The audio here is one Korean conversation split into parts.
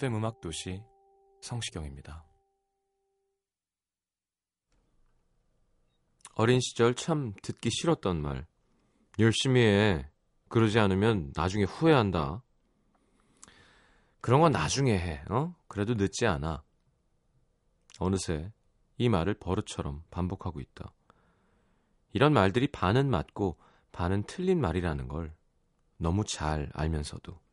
FM 음악 도시 성시경입니다. 어린 시절 참 듣기 싫었던 말. 열심히 해. 그러지 않으면 나중에 후회한다. 그런 건 나중에 해. 어? 그래도 늦지 않아. 어느새 이 말을 버릇처럼 반복하고 있다. 이런 말들이 반은 맞고 반은 틀린 말이라는 걸 너무 잘 알면서도.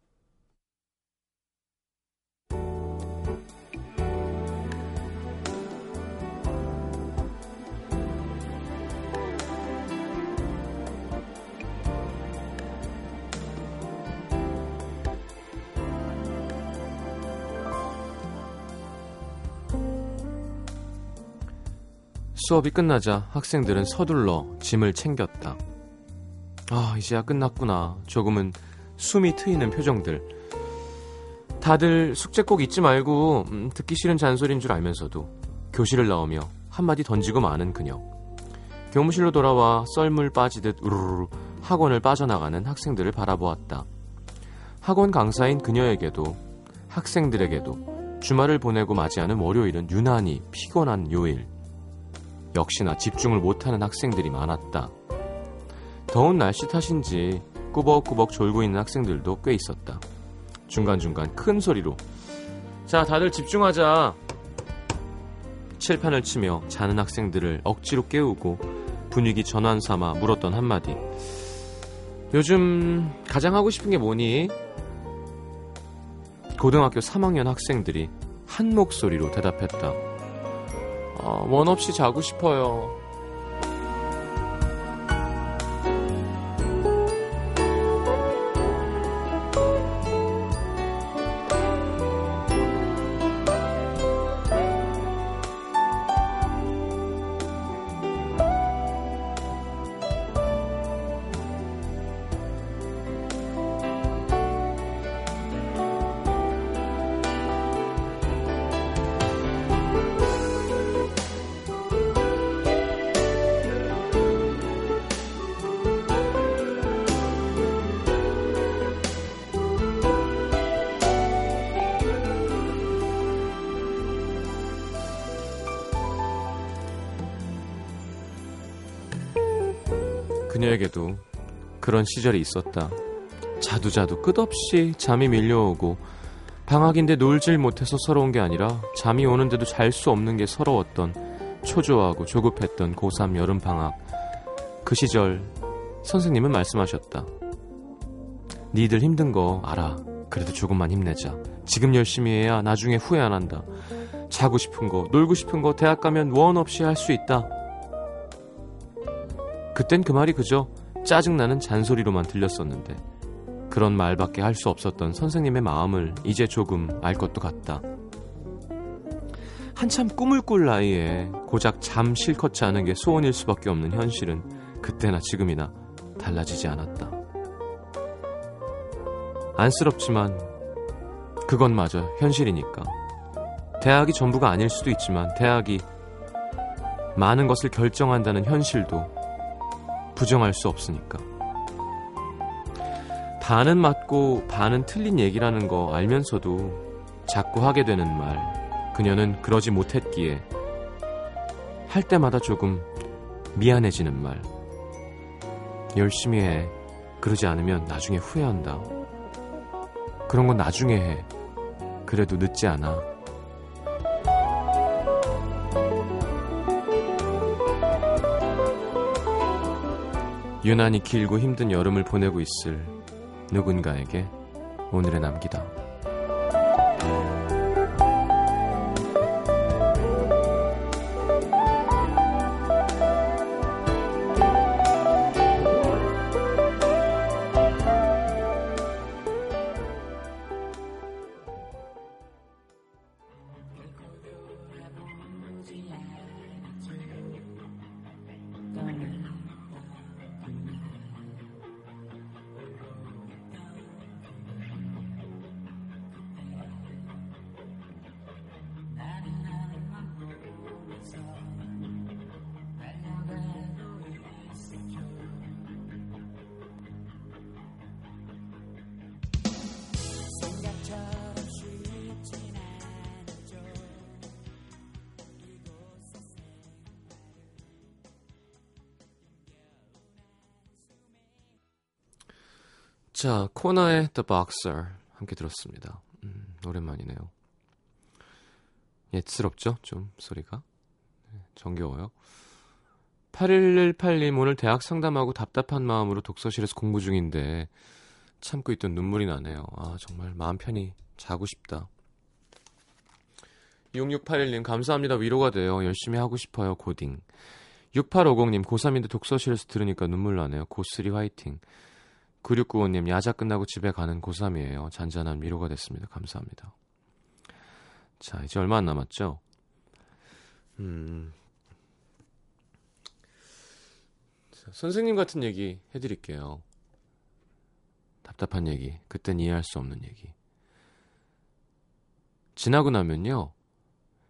수업이 끝나자 학생들은 서둘러 짐을 챙겼다. 아, 이제야 끝났구나. 조금은 숨이 트이는 표정들. 다들 숙제 꼭 잊지 말고 음, 듣기 싫은 잔소리인 줄 알면서도 교실을 나오며 한마디 던지고 마는 그녀. 교무실로 돌아와 썰물 빠지듯 우르르 학원을 빠져나가는 학생들을 바라보았다. 학원 강사인 그녀에게도 학생들에게도 주말을 보내고 맞이하는 월요일은 유난히 피곤한 요일. 역시나 집중을 못하는 학생들이 많았다. 더운 날씨 탓인지 꾸벅꾸벅 졸고 있는 학생들도 꽤 있었다. 중간중간 큰 소리로 자 다들 집중하자 칠판을 치며 자는 학생들을 억지로 깨우고 분위기 전환 삼아 물었던 한마디 요즘 가장 하고 싶은 게 뭐니? 고등학교 3학년 학생들이 한 목소리로 대답했다. 어, 원 없이 자고 싶어요. 그녀에게도 그런 시절이 있었다. 자두자두 끝없이 잠이 밀려오고 방학인데 놀질 못해서 서러운 게 아니라 잠이 오는데도 잘 수 없는 게 서러웠던 초조하고 조급했던 고3 여름 방학. 그 시절 선생님은 말씀하셨다. 니들 힘든 거 알아. 그래도 조금만 힘내자. 지금 열심히 해야 나중에 후회 안 한다. 자고 싶은 거, 놀고 싶은 거 대학 가면 원 없이 할 수 있다. 그땐 그 말이 그저 짜증나는 잔소리로만 들렸었는데 그런 말밖에 할 수 없었던 선생님의 마음을 이제 조금 알 것도 같다. 한참 꿈을 꿀 나이에 고작 잠 실컷 자는 게 소원일 수밖에 없는 현실은 그때나 지금이나 달라지지 않았다. 안쓰럽지만 그것마저 현실이니까. 대학이 전부가 아닐 수도 있지만 대학이 많은 것을 결정한다는 현실도 부정할 수 없으니까. 반은 맞고 반은 틀린 얘기라는 거 알면서도 자꾸 하게 되는 말. 그녀는 그러지 못했기에 할 때마다 조금 미안해지는 말. 열심히 해. 그러지 않으면 나중에 후회한다. 그런 건 나중에 해. 그래도 늦지 않아. 유난히 길고 힘든 여름을 보내고 있을 누군가에게 오늘의 남기다. 자, 코나의 The Boxer 함께 들었습니다. 음, 오랜만이네요. 옛스럽죠? 좀 소리가. 네, 정겨워요. 8118님 오늘 대학 상담하고 답답한 마음으로 독서실에서 공부 중인데 참고 있던 눈물이 나네요. 아, 정말 마음 편히 자고 싶다. 6681님 감사합니다. 위로가 돼요. 열심히 하고 싶어요. 고딩. 6850님 고3인데 독서실에서 들으니까 눈물 나네요. 고3 화이팅. 9695님 야자 끝나고 집에 가는 고3이에요. 잔잔한 위로가 됐습니다. 감사합니다. 자 이제 얼마 안 남았죠? 음, 자, 선생님 같은 얘기 해드릴게요. 답답한 얘기, 그땐 이해할 수 없는 얘기. 지나고 나면요,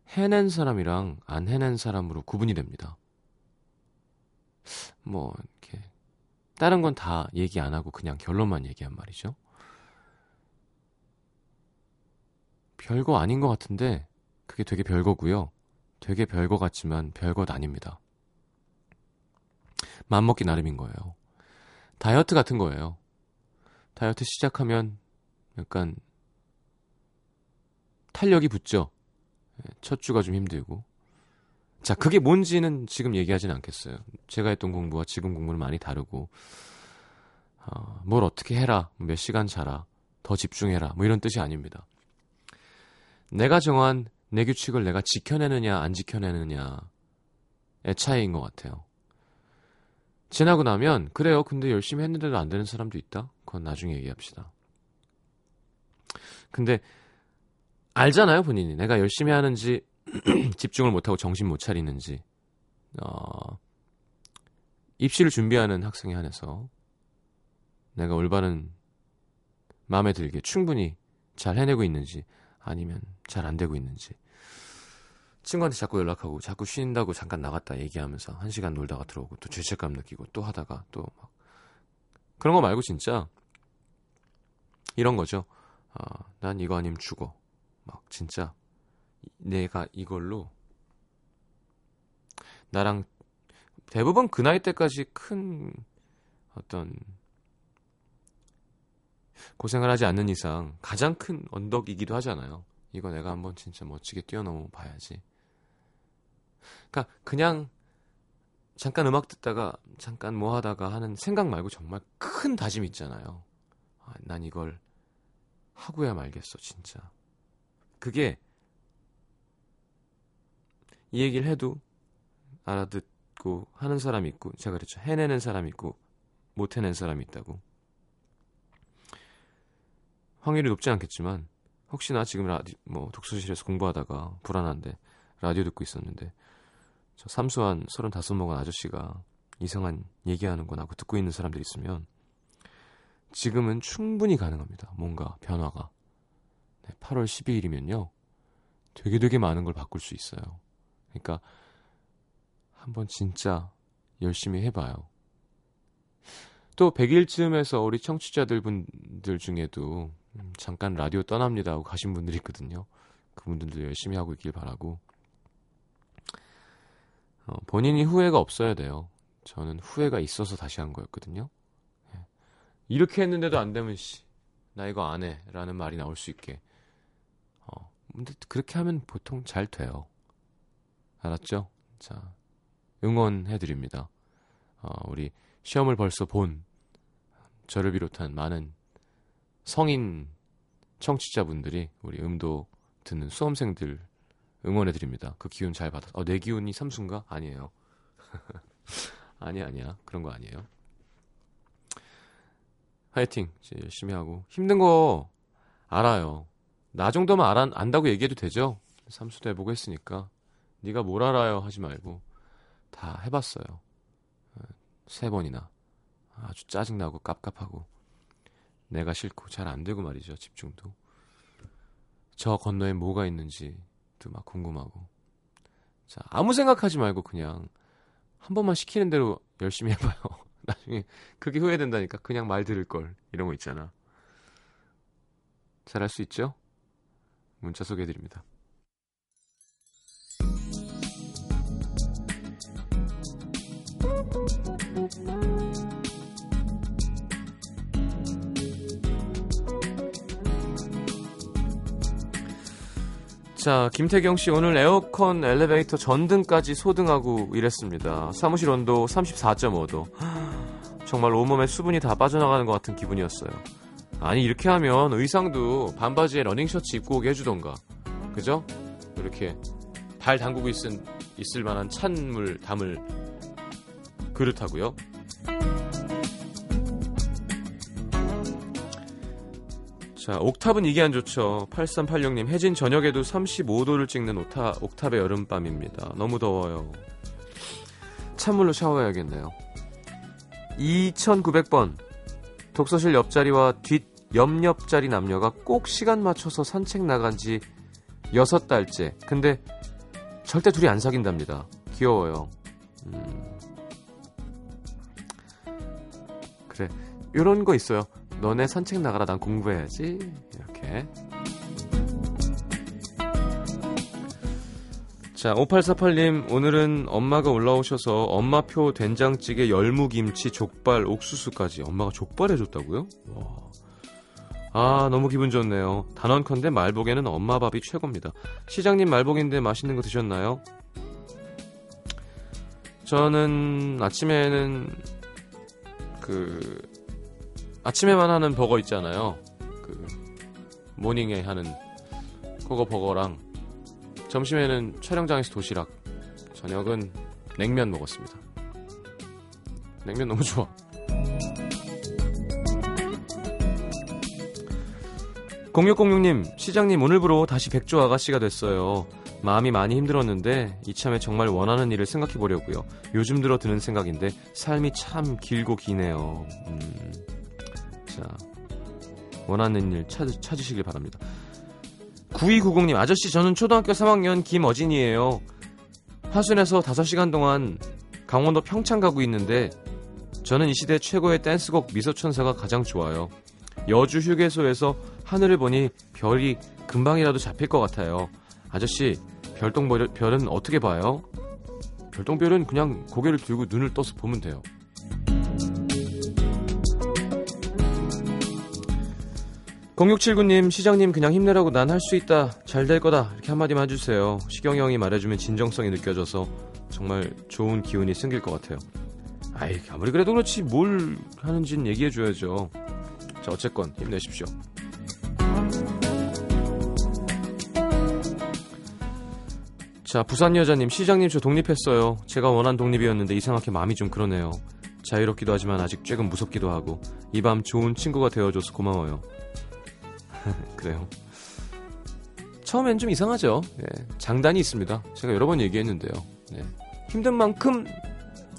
해낸 사람이랑 안 해낸 사람으로 구분이 됩니다. 뭐 이렇게 다른 건 다 얘기 안 하고 그냥 결론만 얘기한 말이죠. 별거 아닌 것 같은데 그게 되게 별거고요. 되게 별거 같지만 별것 아닙니다. 맘먹기 나름인 거예요. 다이어트 같은 거예요. 다이어트 시작하면 약간 탄력이 붙죠. 예, 첫 주가 좀 힘들고. 자, 그게 뭔지는 지금 얘기하진 않겠어요. 제가 했던 공부와 지금 공부는 많이 다르고, 어, 뭘 어떻게 해라, 몇 시간 자라, 더 집중해라, 뭐 이런 뜻이 아닙니다. 내가 정한 내 규칙을 내가 지켜내느냐, 안 지켜내느냐의 차이인 것 같아요. 지나고 나면, 그래요. 근데 열심히 했는데도 안 되는 사람도 있다? 그건 나중에 얘기합시다. 근데, 알잖아요, 본인이. 내가 열심히 하는지, 집중을 못하고 정신 못 차리는지 어, 입시를 준비하는 학생에 한해서 내가 올바른 마음에 들게 충분히 잘 해내고 있는지 아니면 잘 안 되고 있는지 친구한테 자꾸 연락하고 자꾸 쉰다고 잠깐 나갔다 얘기하면서 한 시간 놀다가 들어오고 또 죄책감 느끼고 또 하다가 또 막 그런 거 말고 진짜 이런 거죠. 아, 난 이거 아니면 죽어. 막 진짜 내가 이걸로 나랑 대부분 그 나이 때까지 큰 어떤 고생을 하지 않는 이상 가장 큰 언덕이기도 하잖아요. 이거 내가 한번 진짜 멋지게 뛰어넘어 봐야지. 그러니까 그냥 잠깐 음악 듣다가 잠깐 뭐 하다가 하는 생각 말고 정말 큰 다짐 있잖아요. 아, 난 이걸 하고야 말겠어, 진짜. 그게 이 얘기를 해도 알아듣고 하는 사람이 있고 제가 그랬죠. 해내는 사람이 있고 못 해낸 사람이 있다고. 확률이 높지 않겠지만 혹시나 지금 라디 뭐 독서실에서 공부하다가 불안한데 라디오 듣고 있었는데 저 삼수한 35 먹은 아저씨가 이상한 얘기하는 거나 고 듣고 있는 사람들 있으면 지금은 충분히 가능합니다. 뭔가 변화가. 네, 8월 12일이면요. 되게 되게 많은 걸 바꿀 수 있어요. 그러니까 한번 진짜 열심히 해봐요. 또 100일쯤에서 우리 청취자들 분들 중에도 음, 잠깐 라디오 떠납니다 하고 가신 분들이 있거든요. 그분들도 열심히 하고 있길 바라고. 어, 본인이 후회가 없어야 돼요. 저는 후회가 있어서 다시 한 거였거든요. 예. 이렇게 했는데도 안 되면 씨, 나 이거 안 해. 라는 말이 나올 수 있게. 어, 근데 그렇게 하면 보통 잘 돼요. 알았죠? 자, 응원해드립니다. 어, 우리 시험을 벌써 본 저를 비롯한 많은 성인 청취자분들이 우리 음도 듣는 수험생들 응원해 드립니다. 그 기운 잘 받아서. 어, 내 기운이 삼순가? 아니에요. 아니 아니야. 그런 거 아니에요. 화이팅. 열심히 하고 힘든 거 알아요. 나 정도만 알아, 안다고 얘기해도 되죠? 삼수도 해보고 했으니까 네가 뭘 알아요 하지 말고 다 해봤어요. 세 번이나. 아주 짜증나고 깝깝하고. 내가 싫고 잘 안 되고 말이죠 집중도. 저 건너에 뭐가 있는지도 막 궁금하고. 자 아무 생각하지 말고 그냥 한 번만 시키는 대로 열심히 해봐요. 나중에 그게 후회된다니까 그냥 말 들을 걸. 이런 거 있잖아. 잘할 수 있죠? 문자 소개해드립니다 자, 김태경 씨 오늘 에어컨 엘리베이터 전등까지 소등하고 이랬습니다. 사무실 온도 34.5도. 정말 온몸에 수분이 다 빠져나가는 것 같은 기분이었어요. 아니 이렇게 하면 의상도 반바지에 러닝셔츠 입고 오게 해주던가. 그죠? 이렇게 발 담그고 있은, 있을 만한 찬물 담을 그렇다고요. 자, 옥탑은 이게 안 좋죠. 8386님, 혜진 저녁에도 35도를 찍는 옥타, 옥탑의 여름밤입니다. 너무 더워요. 찬물로 샤워해야겠네요. 2900번. 독서실 옆자리와 뒷 옆옆자리 남녀가 꼭 시간 맞춰서 산책 나간 지 6달째. 근데 절대 둘이 안 사귄답니다. 귀여워요. 음. 그래. 요런 거 있어요. 너네 산책 나가라 난 공부해야지 이렇게 자 5848님 오늘은 엄마가 올라오셔서 엄마표 된장찌개 열무김치 족발 옥수수까지 엄마가 족발 해줬다고요? 와. 아 너무 기분 좋네요 단언컨대 말복에는 엄마 밥이 최고입니다 시장님 말복인데 맛있는 거 드셨나요? 저는 아침에는 그 아침에만 하는 버거 있잖아요. 그 모닝에 하는 그거 버거랑 점심에는 촬영장에서 도시락, 저녁은 냉면 먹었습니다. 냉면 너무 좋아. 0606님, 시장님 오늘부로 다시 백조 아가씨가 됐어요. 마음이 많이 힘들었는데 이참에 정말 원하는 일을 생각해 보려고요. 요즘 들어 드는 생각인데 삶이 참 길고 기네요. 음. 자, 원하는 일 찾, 찾으시길 바랍니다. 9290님, 아저씨, 저는 초등학교 3학년 김어진이에요. 화순에서 5시간 동안 강원도 평창 가고 있는데, 저는 이 시대 최고의 댄스곡 미소천사가 가장 좋아요. 여주 휴게소에서 하늘을 보니 별이 금방이라도 잡힐 것 같아요. 아저씨, 별똥별은 어떻게 봐요? 별똥별은 그냥 고개를 들고 눈을 떠서 보면 돼요. 0679님, 시장님 그냥 힘내라고 난 할 수 있다. 잘 될 거다. 이렇게 한마디만 해주세요. 시경이 형이 말해주면 진정성이 느껴져서 정말 좋은 기운이 생길 것 같아요. 아이, 아무리 그래도 그렇지 뭘 하는지는 얘기해줘야죠. 자, 어쨌건 힘내십시오. 자, 부산 여자님, 시장님 저 독립했어요. 제가 원한 독립이었는데 이상하게 마음이 좀 그러네요. 자유롭기도 하지만 아직 조금 무섭기도 하고 이 밤 좋은 친구가 되어줘서 고마워요. 그래요. 처음엔 좀 이상하죠. 네, 장단이 있습니다. 제가 여러 번 얘기했는데요. 네, 힘든 만큼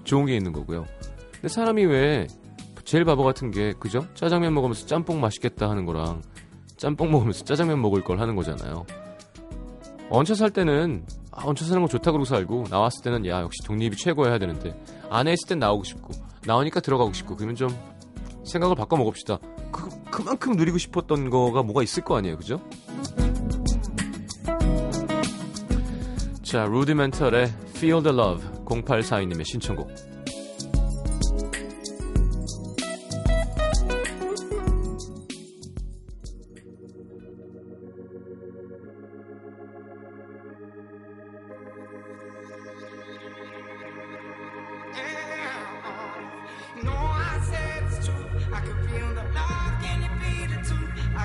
좋은 게 있는 거고요. 근데 사람이 왜 제일 바보 같은 게 그죠? 짜장면 먹으면서 짬뽕 맛있겠다 하는 거랑 짬뽕 먹으면서 짜장면 먹을 걸 하는 거잖아요. 얹혀 살 때는 아, 얹혀 사는 거 좋다 그러고 살고 나왔을 때는 야 역시 독립이 최고여야 되는데 안에 있을 땐 나오고 싶고 나오니까 들어가고 싶고 그러면 좀 생각을 바꿔 먹읍시다. 그, 그만큼 누리고 싶었던 거가 뭐가 있을 거 아니에요, 그죠? 자, 루디멘털의 Feel the Love 0842님의 신청곡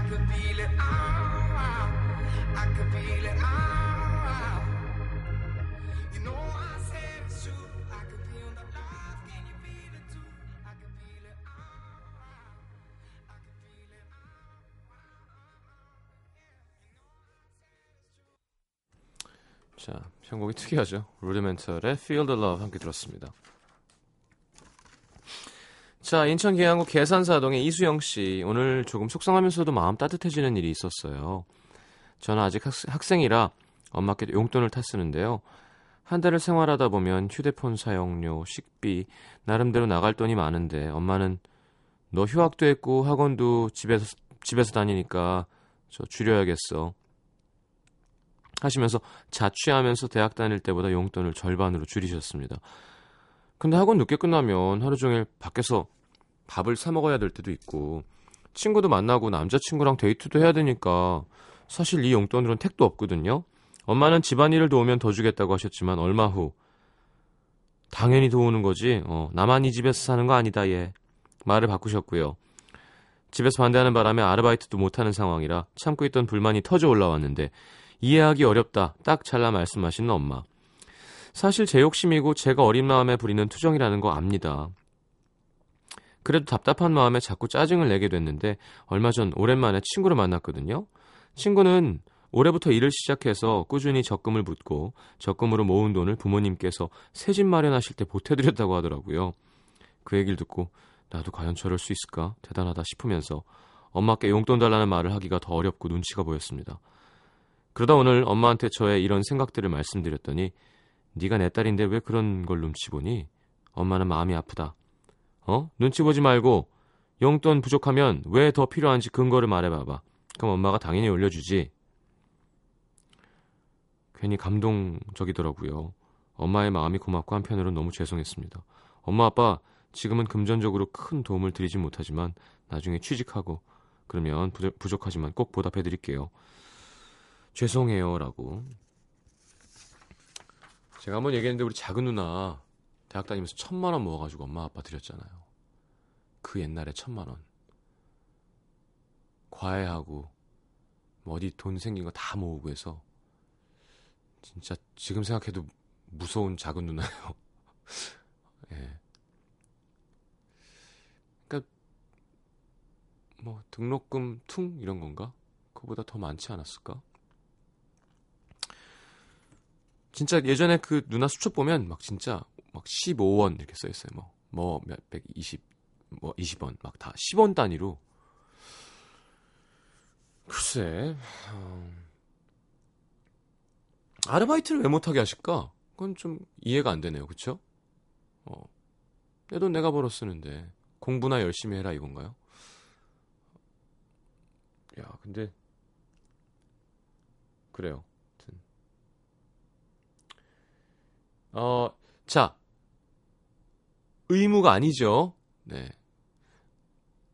too? I can feel it all. I can feel it all. You know I said it's true. I can feel the love, can you feel it too? I can feel it all. I can feel it 자, 편곡이 특이하죠. 루디멘털의 Feel the Love 함께 들었습니다. 자, 인천 계양구 계산사동의 이수영 씨. 오늘 조금 속상하면서도 마음 따뜻해지는 일이 있었어요. 저는 아직 학, 생이라 엄마께 용돈을 탔쓰는데요. 한 달을 생활하다 보면 휴대폰 사용료, 식비, 나름대로 나갈 돈이 많은데 엄마는 너 휴학도 했고 학원도 집에서 집에서 다니니까 저 줄여야겠어. 하시면서 자취하면서 대학 다닐 때보다 용돈을 절반으로 줄이셨습니다. 근데 학원 늦게 끝나면 하루 종일 밖에서 밥을 사 먹어야 될 때도 있고 친구도 만나고 남자친구랑 데이트도 해야 되니까 사실 이 용돈으로는 택도 없거든요. 엄마는 집안일을 도우면 더 주겠다고 하셨지만 얼마 후 당연히 도우는 거지. 어, 나만 이 집에서 사는 거 아니다 얘. 말을 바꾸셨고요. 집에서 반대하는 바람에 아르바이트도 못하는 상황이라 참고 있던 불만이 터져 올라왔는데 이해하기 어렵다. 딱 잘라 말씀하시는 엄마. 사실 제 욕심이고 제가 어린 마음에 부리는 투정이라는 거 압니다. 그래도 답답한 마음에 자꾸 짜증을 내게 됐는데 얼마 전 오랜만에 친구를 만났거든요. 친구는 올해부터 일을 시작해서 꾸준히 적금을 붓고 적금으로 모은 돈을 부모님께서 새 집 마련하실 때 보태드렸다고 하더라고요. 그 얘기를 듣고 나도 과연 저럴 수 있을까 대단하다 싶으면서 엄마께 용돈 달라는 말을 하기가 더 어렵고 눈치가 보였습니다. 그러다 오늘 엄마한테 저의 이런 생각들을 말씀드렸더니 네가 내 딸인데 왜 그런 걸 눈치 보니? 엄마는 마음이 아프다. 어? 눈치 보지 말고 용돈 부족하면 왜 더 필요한지 근거를 말해봐봐. 그럼 엄마가 당연히 올려주지. 괜히 감동적이더라고요. 엄마의 마음이 고맙고 한편으로는 너무 죄송했습니다. 엄마 아빠 지금은 금전적으로 큰 도움을 드리진 못하지만 나중에 취직하고 그러면 부족하지만 꼭 보답해 드릴게요. 죄송해요라고. 제가 한번 얘기했는데 우리 작은 누나 대학 다니면서 천만 원 모아가지고 엄마 아빠 드렸잖아요. 그 옛날에 천만 원. 과외하고 뭐 어디 돈 생긴 거 다 모으고 해서 진짜 지금 생각해도 무서운 작은 누나예요. 예. 그러니까 뭐 등록금 퉁 이런 건가? 그보다 더 많지 않았을까? 진짜 예전에 그 누나 수첩 보면 막 진짜 막 15원 이렇게 써 있어요. 뭐, 뭐, 몇, 120, 뭐, 20원, 막 다 10원 단위로. 글쎄, 어... 아르바이트를 왜 못하게 하실까? 그건 좀 이해가 안 되네요. 그쵸? 어, 내 돈 내가 벌어 쓰는데, 공부나 열심히 해라 이건가요? 야, 근데, 그래요. 어, 자, 의무가 아니죠. 네.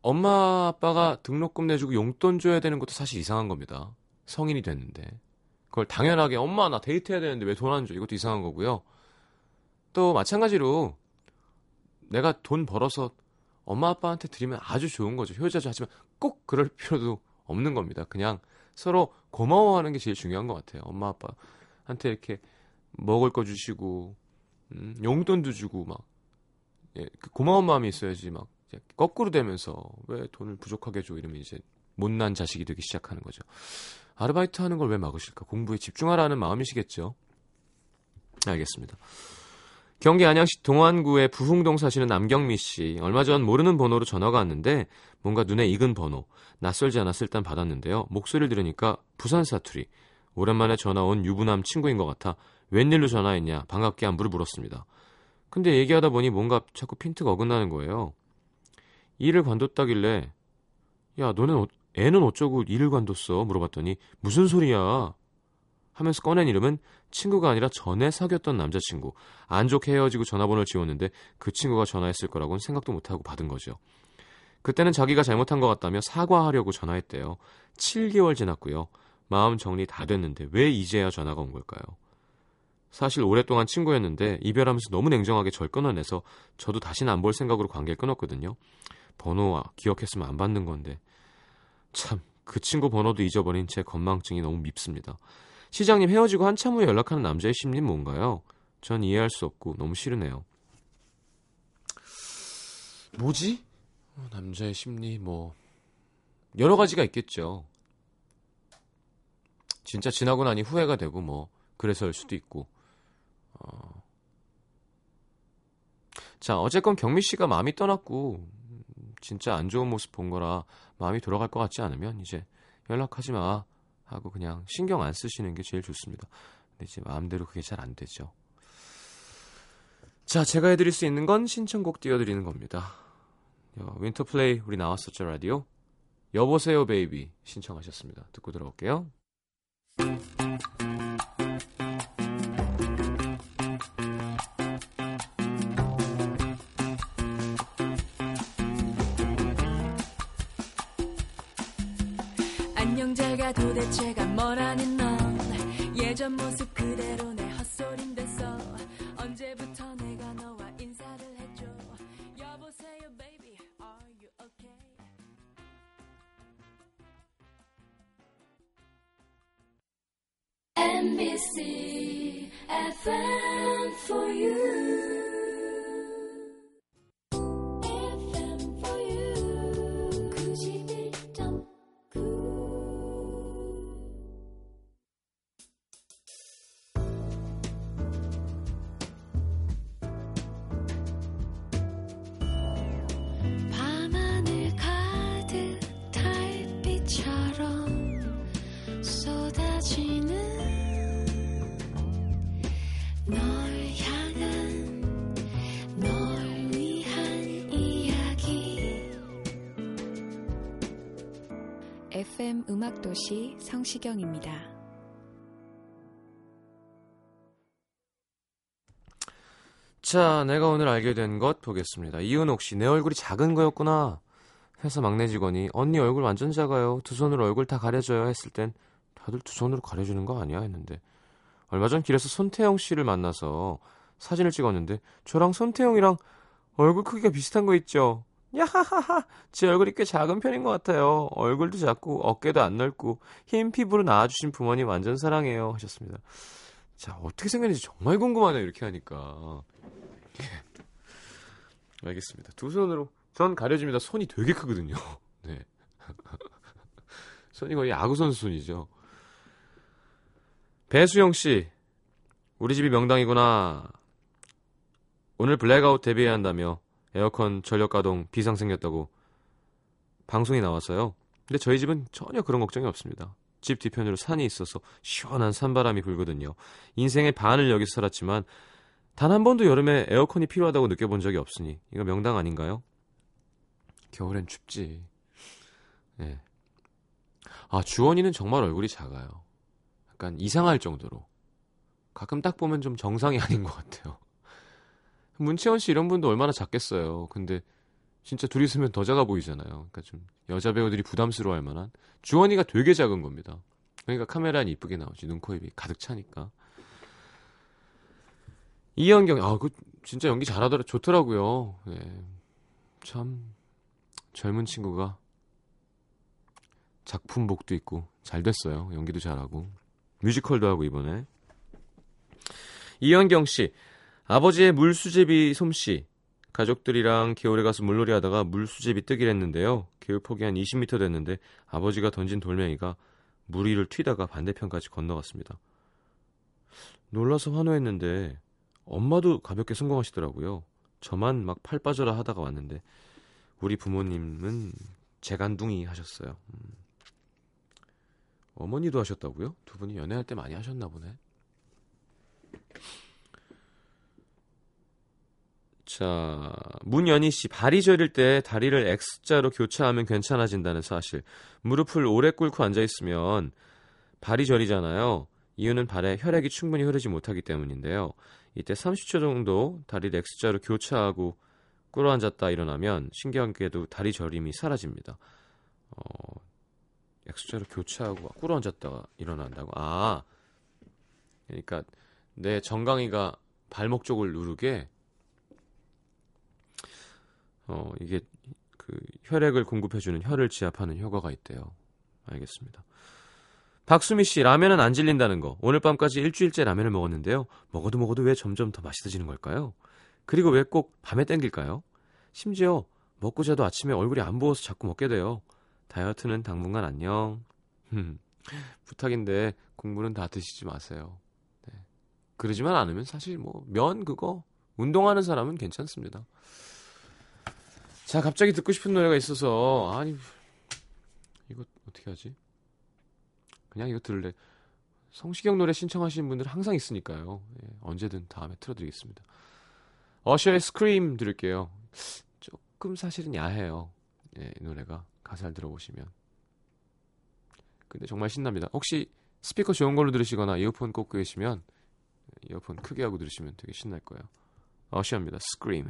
엄마 아빠가 등록금 내주고 용돈 줘야 되는 것도 사실 이상한 겁니다. 성인이 됐는데. 그걸 당연하게 엄마 나 데이트해야 되는데 왜 돈 안 줘? 이것도 이상한 거고요. 또 마찬가지로 내가 돈 벌어서 엄마 아빠한테 드리면 아주 좋은 거죠. 효자죠. 하지만 꼭 그럴 필요도 없는 겁니다. 그냥 서로 고마워하는 게 제일 중요한 것 같아요. 엄마 아빠한테 이렇게 먹을 거 주시고 음, 용돈도 주고 막 예, 그 고마운 마음이 있어야지 막 거꾸로 되면서 왜 돈을 부족하게 줘 이러면 이제 못난 자식이 되기 시작하는 거죠. 아르바이트 하는 걸 왜 막으실까? 공부에 집중하라는 마음이시겠죠. 알겠습니다. 경기 안양시 동안구의 부흥동 사시는 남경미 씨. 얼마 전 모르는 번호로 전화가 왔는데 뭔가 눈에 익은 번호. 낯설지 않았을 땐 받았는데요. 목소리를 들으니까 부산 사투리. 오랜만에 전화 온 유부남 친구인 것 같아 웬일로 전화했냐 반갑게 안부를 물었습니다. 근데 얘기하다 보니 뭔가 자꾸 핀트가 어긋나는 거예요. 일을 관뒀다길래 야 너는 어, 애는 어쩌고 일을 관뒀어 물어봤더니 무슨 소리야 하면서 꺼낸 이름은 친구가 아니라 전에 사귀었던 남자친구 안 좋게 헤어지고 전화번호를 지웠는데 그 친구가 전화했을 거라고는 생각도 못하고 받은 거죠. 그때는 자기가 잘못한 것 같다며 사과하려고 전화했대요. 7개월 지났고요. 마음 정리 다 됐는데 왜 이제야 전화가 온 걸까요? 사실 오랫동안 친구였는데 이별하면서 너무 냉정하게 절 끊어내서 저도 다시는 안 볼 생각으로 관계를 끊었거든요. 번호 아, 기억했으면 안 받는 건데 참 그 친구 번호도 잊어버린 제 건망증이 너무 밉습니다. 시장님 헤어지고 한참 후에 연락하는 남자의 심리는 뭔가요? 전 이해할 수 없고 너무 싫으네요. 뭐지? 어, 남자의 심리 뭐 여러 가지가 있겠죠. 진짜 지나고 나니 후회가 되고 뭐 그래서일 수도 있고. 어. 자 어쨌건 경미 씨가 마음이 떠났고 음, 진짜 안 좋은 모습 본 거라 마음이 돌아갈 것 같지 않으면 이제 연락하지 마 하고 그냥 신경 안 쓰시는 게 제일 좋습니다. 근데 이제 마음대로 그게 잘 안 되죠. 자, 제가 해드릴 수 있는 건 신청곡 띄워드리는 겁니다. 어, 윈터플레이 우리 나왔었죠 라디오. 여보세요 Baby 신청하셨습니다. 듣고 들어올게요. 예 FM 음악도시 성시경입니다 자, 내가 오늘 알게 된 것 보겠습니다. 이은옥 씨, 내 얼굴이 작은 거였구나. 회사 막내 직원이 언니 얼굴 완전 작아요. 두 손으로 얼굴 다 가려줘요 했을 땐 다들 두 손으로 가려주는 거 아니야 했는데 얼마 전 길에서 손태영 씨를 만나서 사진을 찍었는데 저랑 손태영이랑 얼굴 크기가 비슷한 거 있죠. 야하하하 제 얼굴이 꽤 작은 편인 것 같아요. 얼굴도 작고 어깨도 안 넓고 흰 피부로 낳아주신 부모님 완전 사랑해요 하셨습니다. 자 어떻게 생겼는지 정말 궁금하네요 이렇게 하니까 예. 알겠습니다. 두 손으로 전 가려집니다. 손이 되게 크거든요. 네. 손이 거의 야구 선수 손이죠. 배수영 씨, 우리 집이 명당이구나. 오늘 블랙아웃 데뷔해야 한다며 에어컨 전력 가동 비상 생겼다고 방송이 나왔어요. 근데 저희 집은 전혀 그런 걱정이 없습니다. 집 뒤편으로 산이 있어서 시원한 산바람이 불거든요. 인생의 반을 여기서 살았지만 단 한 번도 여름에 에어컨이 필요하다고 느껴본 적이 없으니 이거 명당 아닌가요? 겨울엔 춥지. 예. 아, 주원이는 정말 얼굴이 작아요. 약간 이상할 정도로. 가끔 딱 보면 좀 정상이 아닌 것 같아요. 문채원 씨 이런 분도 얼마나 작겠어요. 근데 진짜 둘이 있으면 더 작아 보이잖아요. 그러니까 좀 여자 배우들이 부담스러워할 만한. 주원이가 되게 작은 겁니다. 그러니까 카메라는 이쁘게 나오지. 눈, 코, 입이 가득 차니까. 이현경, 아, 그 진짜 연기 잘하더라, 좋더라고요. 네. 참 젊은 친구가 작품복도 있고 잘 됐어요. 연기도 잘하고 뮤지컬도 하고 이번에 이현경 씨 아버지의 물수제비 솜씨 가족들이랑 겨울에 가서 물놀이 하다가 물수제비 뜨기를 했는데요. 겨울폭이 한 20m 됐는데 아버지가 던진 돌멩이가 물 위를 튀다가 반대편까지 건너갔습니다. 놀라서 환호했는데 엄마도 가볍게 성공하시더라고요. 저만 막 팔 빠져라 하다가 왔는데 우리 부모님은 재간둥이 하셨어요. 음. 어머니도 하셨다고요? 두 분이 연애할 때 많이 하셨나 보네. 자, 문연희 씨, 발이 저릴 때 다리를 X자로 교차하면 괜찮아진다는 사실. 무릎을 오래 꿇고 앉아 있으면 발이 저리잖아요. 이유는 발에 혈액이 충분히 흐르지 못하기 때문인데요. 이때 30초 정도 다리를 X자로 교차하고 꿇어 앉았다 일어나면 신기하게도 다리 저림이 사라집니다. 어, X자로 교차하고 꿇어 앉았다가 일어난다고. 아, 그러니까 내 정강이가 발목 쪽을 누르게 어 이게 그그 혈액을 공급해주는 혈을 지압하는 효과가 있대요. 알겠습니다. 박수미 씨, 라면은 안 질린다는 거. 오늘 밤까지 일주일째 라면을 먹었는데요. 먹어도 먹어도 왜 점점 더 맛있어지는 걸까요? 그리고 왜 꼭 밤에 땡길까요? 심지어 먹고 자도 아침에 얼굴이 안 부어서 자꾸 먹게 돼요. 다이어트는 당분간 안녕. 부탁인데 공부는 다 드시지 마세요. 네. 그러지만 않으면 사실 뭐 면 그거 운동하는 사람은 괜찮습니다. 자, 갑자기 듣고 싶은 노래가 있어서 아니 이거 어떻게 하지? 그냥 이거 들을래. 성시경 노래 신청하시는 분들 항상 있으니까요. 예, 언제든 다음에 틀어드리겠습니다. 어셔의 Scream 들을게요. 조금 사실은 야해요. 예, 이 노래가 가사를 들어보시면. 근데 정말 신납니다. 혹시 스피커 좋은 걸로 들으시거나 이어폰 꽂고 계시면 이어폰 크게 하고 들으시면 되게 신날 거예요. 어셔입니다. Scream.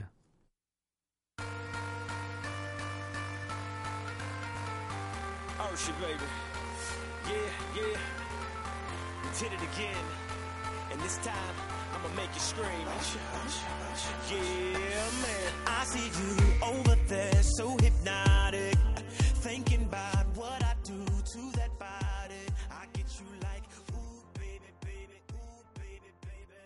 Ursha, baby. Yeah, yeah. We did it again. And this time, I'ma make you scream. Yeah, man. I see you over there, so hypnotic. Thinking about what I do to that body. I get you like, ooh, baby, baby, ooh, baby, baby.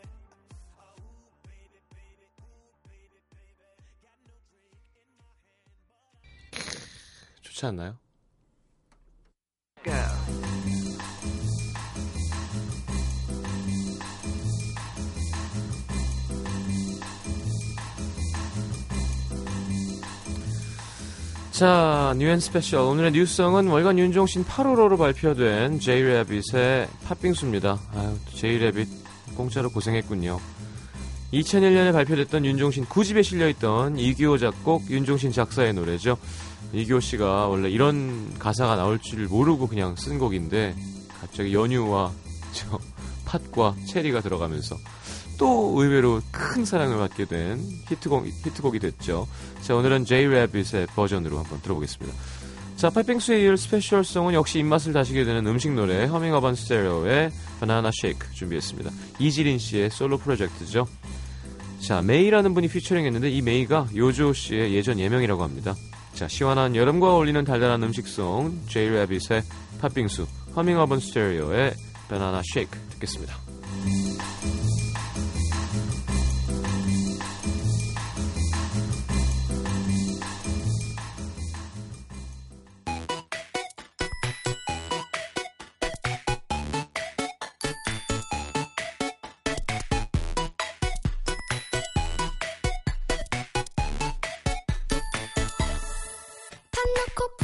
Oh, ooh, baby, baby, ooh, baby, baby. Got no drink in my hand, but 좋지 않나요? 자, New and Special. 오늘의 new song은 월간 윤종신 8월호로 발표된 제이래빗의 팥빙수입니다. 아유, 제이래빗 공짜로 고생했군요. 2001년에 발표됐던 윤종신 9집에 실려있던 이기호 작곡, 윤종신 작사의 노래죠. 이기호 씨가 원래 이런 가사가 나올 줄 모르고 그냥 쓴 곡인데 갑자기 연유와 저 팥과 체리가 들어가면서 또 의외로 큰 사랑을 받게 된 히트곡, 히트곡이 됐죠. 자, 오늘은 제이 래빗의 버전으로 한번 들어보겠습니다. 자, 팥빙수에 이을 스페셜송은 역시 입맛을 다시게 되는 음식 노래 허밍 어반 스테레오의 바나나 Shake 준비했습니다. 이지린 씨의 솔로 프로젝트죠. 자, 메이라는 분이 피처링 했는데 이 메이가 요조 씨의 예전 예명이라고 합니다. 자, 시원한 여름과 어울리는 달달한 음식 song 제이 래빗의 팥빙수 허밍 어반 스테레오의 바나나 Shake 듣겠습니다. 판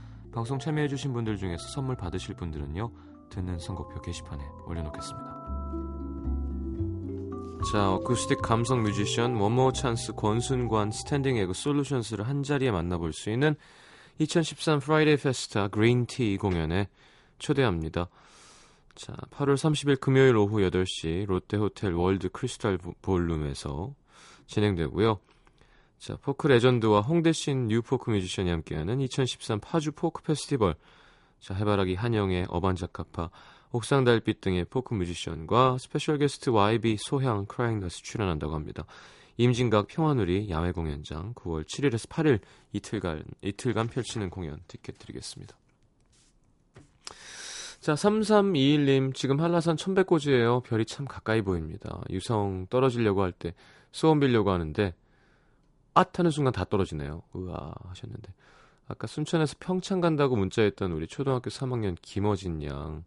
방송 참여해주신 분들 중에서 선물 받으실 분들은요 듣는 선곡표 게시판에 올려놓겠습니다. 자, 어쿠스틱 감성 뮤지션 원모어찬스 권순관 스탠딩 에그 솔루션스를 한 자리에 만나볼 수 있는 2013 Friday Festa Green Tea 공연에 초대합니다. 자, 8월 30일 금요일 오후 8시 롯데호텔 월드 크리스탈 볼룸에서 진행되고요. 자, folk legend와 홍대 scene new folk musician이 함께하는 2013 파주 folk 페스티벌. 자, 해바라기 한영애 어반자카파 옥상 달빛 등의 folk musician과 special 게스트 YB 소향 크라잉넛 출연한다고 합니다. 임진각 평화누리 야외 공연장 9월 7일에서 8일 이틀간 이틀간 펼치는 공연 티켓 드리겠습니다. 자, 3321님, 지금 한라산 천백고지예요. 별이 참 가까이 보입니다. 유성 떨어지려고 할 때 소원 빌려고 하는데, 앗 하는 순간 다 떨어지네요. 우와, 하셨는데. 아까 순천에서 평창 간다고 문자했던 우리 초등학교 3학년 김어진 양.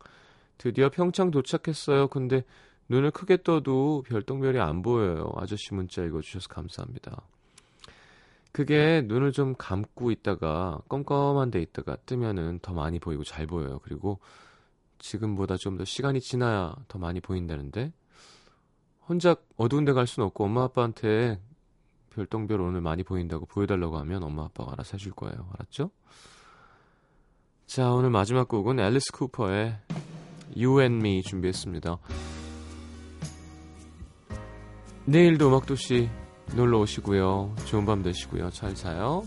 드디어 평창 도착했어요. 근데 눈을 크게 떠도 별똥별이 안 보여요. 아저씨 문자 읽어주셔서 감사합니다. 그게 눈을 좀 감고 있다가 껌껌한 데 있다가 뜨면은 더 많이 보이고 잘 보여요. 그리고 지금보다 좀 더 시간이 지나야 더 많이 보인다는데 혼자 어두운 데 갈 수는 없고 엄마 아빠한테 별똥별 오늘 많이 보인다고 보여달라고 하면 엄마 아빠가 알아서 해줄 거예요. 알았죠? 자 오늘 마지막 곡은 앨리스 쿠퍼의 You and Me 준비했습니다. 내일도 음악도시 놀러 오시고요. 좋은 밤 되시고요. 잘 자요.